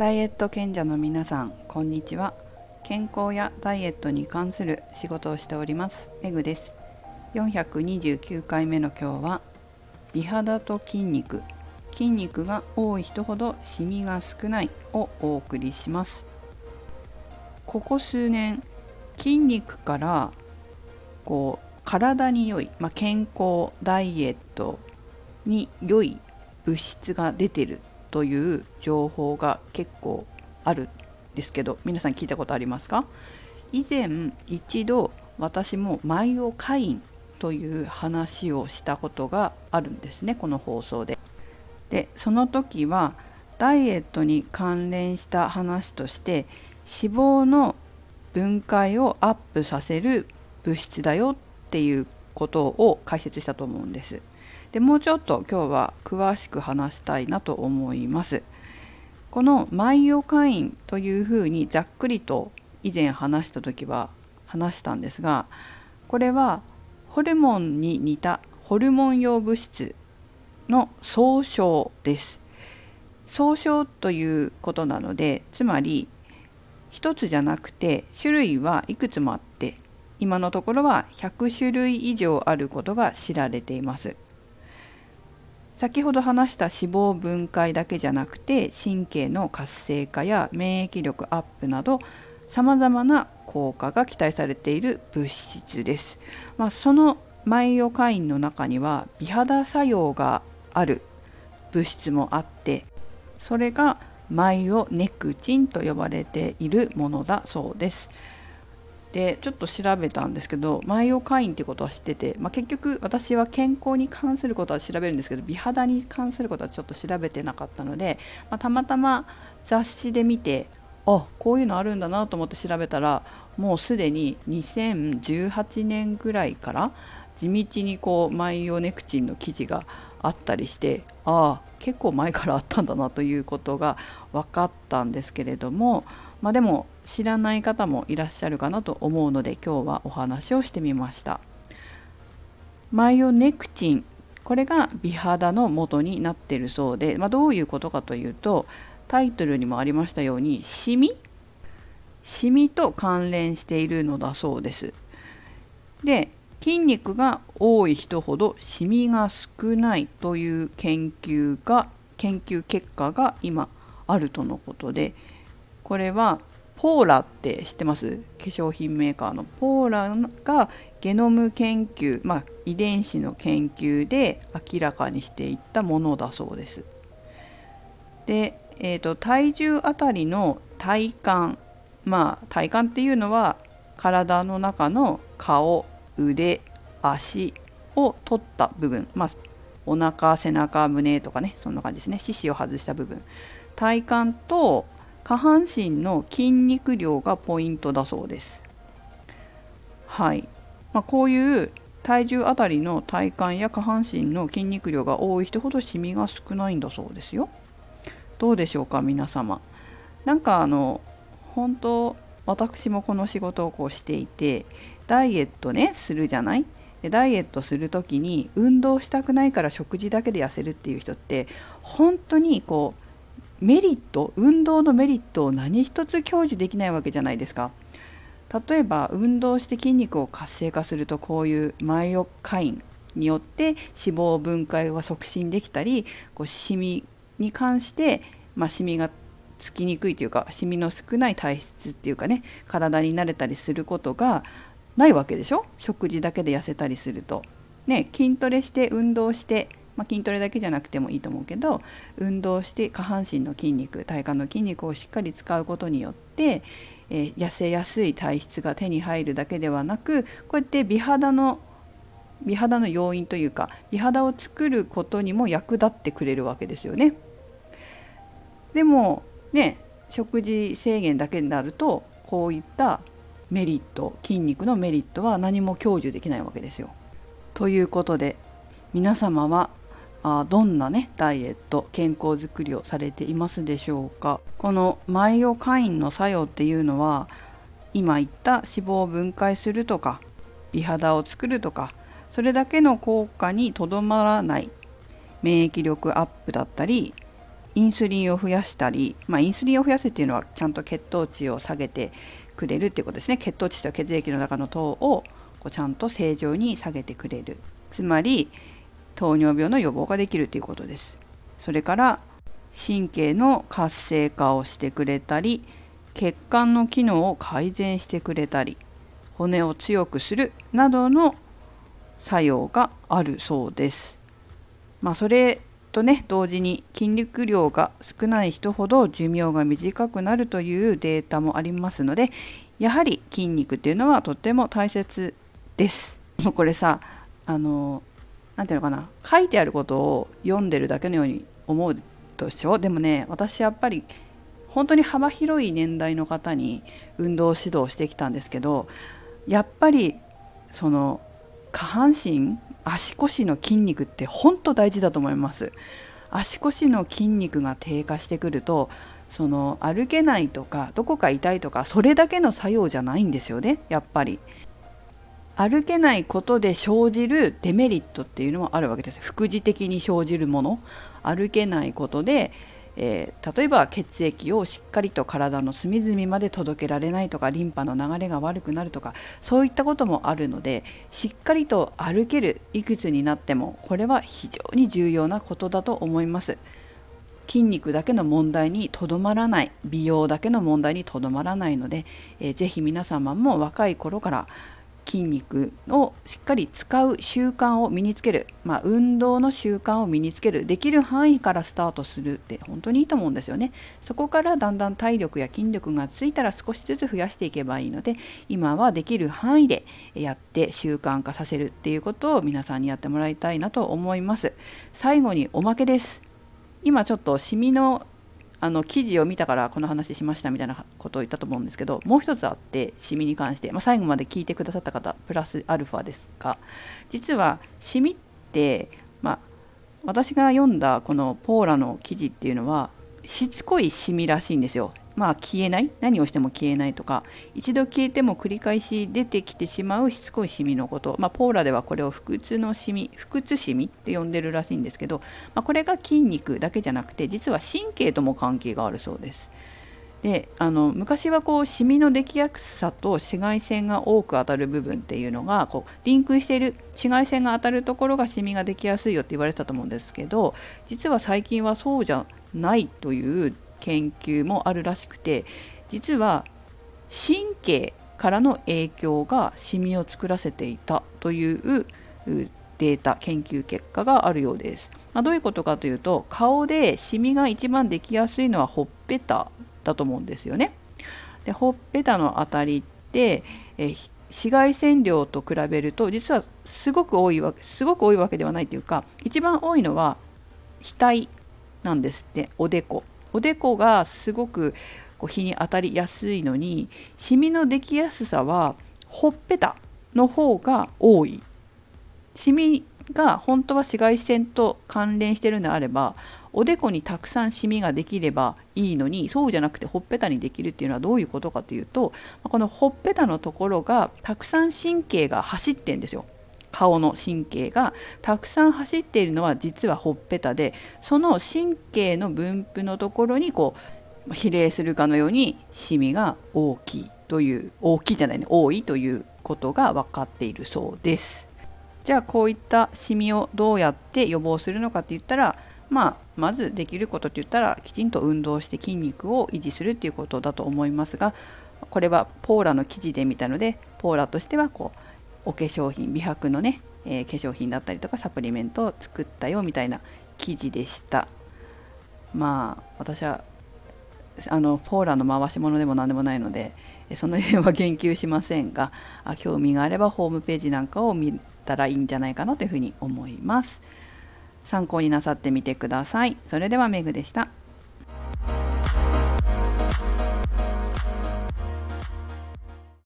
ダイエット賢者の皆さんこんにちは。健康やダイエットに関する仕事をしておりますメグです。429回目の今日は美肌と筋肉。筋肉が多い人ほどシミが少ないをお送りします。ここ数年筋肉からこう体に良い、まあ、健康ダイエットに良い物質が出てるという情報が結構あるんですけど皆さん聞いたことありますか？以前一度私もマイオカインという話をしたことがあるんですねこの放送で。でその時はダイエットに関連した話として脂肪の分解をアップさせる物質だよっていうことを解説したと思うんです。でもうちょっと今日は詳しく話したいなと思います。このマイオカインというふうにざっくりと以前話した時は話したんですがこれはホルモンに似たホルモン用物質の総称です。総称ということなのでつまり一つじゃなくて種類はいくつもあって今のところは100種類以上あることが知られています。先ほど話した脂肪分解だけじゃなくて神経の活性化や免疫力アップなどさまざまな効果が期待されている物質です。まあ、そのマイオカインの中には美肌作用がある物質もあってそれがマイオネクチンと呼ばれているものだそうです。でちょっと調べたんですけどマイオカインってことは知ってて、まあ、結局私は健康に関することは調べるんですけど美肌に関することはちょっと調べてなかったので、まあ、たまたま雑誌で見てあこういうのあるんだなと思って調べたらもうすでに2018年ぐらいから地道にこうマイオネクチンの記事があったりしてああ結構前からあったんだなということが分かったんですけれどもまあ、でも知らない方もいらっしゃるかなと思うので今日はお話をしてみました。マイオネクチンこれが美肌の元になっているそうで、まあ、どういうことかというとタイトルにもありましたようにシミ？シミと関連しているのだそうです。で筋肉が多い人ほどシミが少ないという研究が研究結果が今あるとのことでこれはポーラって知ってます？化粧品メーカーの。ポーラがゲノム研究、まあ、遺伝子の研究で明らかにしていったものだそうです。で、えーと、体重あたりの体幹まあ体幹っていうのは体の中の顔腕足を取った部分。まあお腹背中胸とかねそんな感じですね。四肢を外した部分。体幹と下半身の筋肉量がポイントだそうです。はい、まあ、こういう体重あたりの体幹や下半身の筋肉量が多い人ほどシミが少ないんだそうですよ。どうでしょうか皆様。なんかあの本当私もこの仕事をこうしていてダイエットねするじゃない？でダイエットする時に運動したくないから食事だけで痩せるっていう人って本当にこうメリット運動のメリットを何一つ享受できないわけじゃないですか。例えば運動して筋肉を活性化するとこういうマイオカインによって脂肪分解が促進できたりこうシミに関して、まあ、シミがつきにくいというかシミの少ない体質っていうかね体に慣れたりすることがないわけでしょ食事だけで痩せたりすると。ね、筋トレして運動してまあ、筋トレだけじゃなくてもいいと思うけど運動して下半身の筋肉体幹の筋肉をしっかり使うことによって、えー、痩せやすい体質が手に入るだけではなくこうやって美肌の美肌の要因というか美肌を作ることにも役立ってくれるわけですよね。でもね食事制限だけになるとこういったメリット筋肉のメリットは何も享受できないわけですよ。ということで皆様はあどんなねダイエット健康づくりをされていますでしょうか。このマイオカインの作用っていうのは今言った脂肪を分解するとか美肌を作るとかそれだけの効果にとどまらない免疫力アップだったりインスリンを増やしたり、まあ、インスリンを増やすっていうのはちゃんと血糖値を下げてくれるっていうことですね。血糖値と血液の中の糖をこうちゃんと正常に下げてくれる。つまり糖尿病の予防ができるということですそれから神経の活性化をしてくれたり血管の機能を改善してくれたり骨を強くするなどの作用があるそうです。まあ、それとね同時に筋肉量が少ない人ほど寿命が短くなるというデータもありますのでやはり筋肉っていうのはとっても大切です。もうこれさあの何ていうのかな。書いてあることを読んでるだけのように思うでしょでもね私やっぱり本当に幅広い年代の方に運動指導してきたんですけどやっぱりその下半身足腰の筋肉って本当大事だと思います。足腰の筋肉が低下してくるとその歩けないとかどこか痛いとかそれだけの作用じゃないんですよねやっぱり。歩けないことで生じるデメリットっていうのもあるわけです副次的に生じるもの歩けないことでえー、例えば血液をしっかりと体の隅々まで届けられないとかリンパの流れが悪くなるとかそういったこともあるのでしっかりと歩けるいくつになってもこれは非常に重要なことだと思います。筋肉だけの問題にとどまらない美容だけの問題にとどまらないので、えー、ぜひ皆様も若い頃から筋肉をしっかり使う習慣を身につける、まあ、運動の習慣を身につける。できる範囲からスタートするって本当にいいと思うんですよね。そこからだんだん体力や筋力がついたら少しずつ増やしていけばいいので今はできる範囲でやって習慣化させるっていうことを皆さんにやってもらいたいなと思います。最後におまけです。今ちょっとシミのあの記事を見たからこの話しましたみたいなことを言ったと思うんですけどもう一つあってシミに関して、まあ、最後まで聞いてくださった方プラスアルファですが実はシミって、まあ、私が読んだこのポーラの記事っていうのはしつこいシミらしいんですよ。まあ消えない？何をしても消えないとか一度消えても繰り返し出てきてしまうしつこいシミのこと、まあ、ポーラではこれを腹痛のシミ腹痛シミって呼んでるらしいんですけど、まあ、これが筋肉だけじゃなくて実は神経とも関係があるそうです。であの昔はこうシミの出来やすさと紫外線が多く当たる部分っていうのがこうリンクしている紫外線が当たるところがシミができやすいよって言われてたと思うんですけど実は最近はそうじゃないという研究もあるらしくて実は神経からの影響がシミを作らせていたというデータ研究結果があるようです、まあ、どういうことかというと顔でシミが一番できやすいのはほっぺただと思うんですよね。でほっぺたのあたりってえ紫外線量と比べると実はすごく多いわけすごく多いわけではないというか一番多いのは額なんですっておでこ。おでこがすごくこう日に当たりやすいのにシミのできやすさはほっぺたの方が多いシミが本当は紫外線と関連してるのであればおでこにたくさんシミができればいいのにそうじゃなくてほっぺたにできるっていうのはどういうことかというとこのほっぺたのところがたくさん神経が走ってんですよ。顔の神経がたくさん走っているのは実はほっぺたでその神経の分布のところにこう比例するかのようにシミが大きいという大きいじゃないね多いということが分かっているそうです。じゃあこういったシミをどうやって予防するのかって言ったらまあまずできることって言ったらきちんと運動して筋肉を維持するっていうことだと思いますがこれはポーラの記事で見たのでポーラとしてはこうお化粧品美白のね、えー、化粧品だったりとかサプリメントを作ったよみたいな記事でした。まあ私はあのポーラの回し物でも何でもないのでその辺は言及しませんがあ興味があればホームページなんかを見たらいいんじゃないかなというふうに思います。参考になさってみてください。それではメグでした。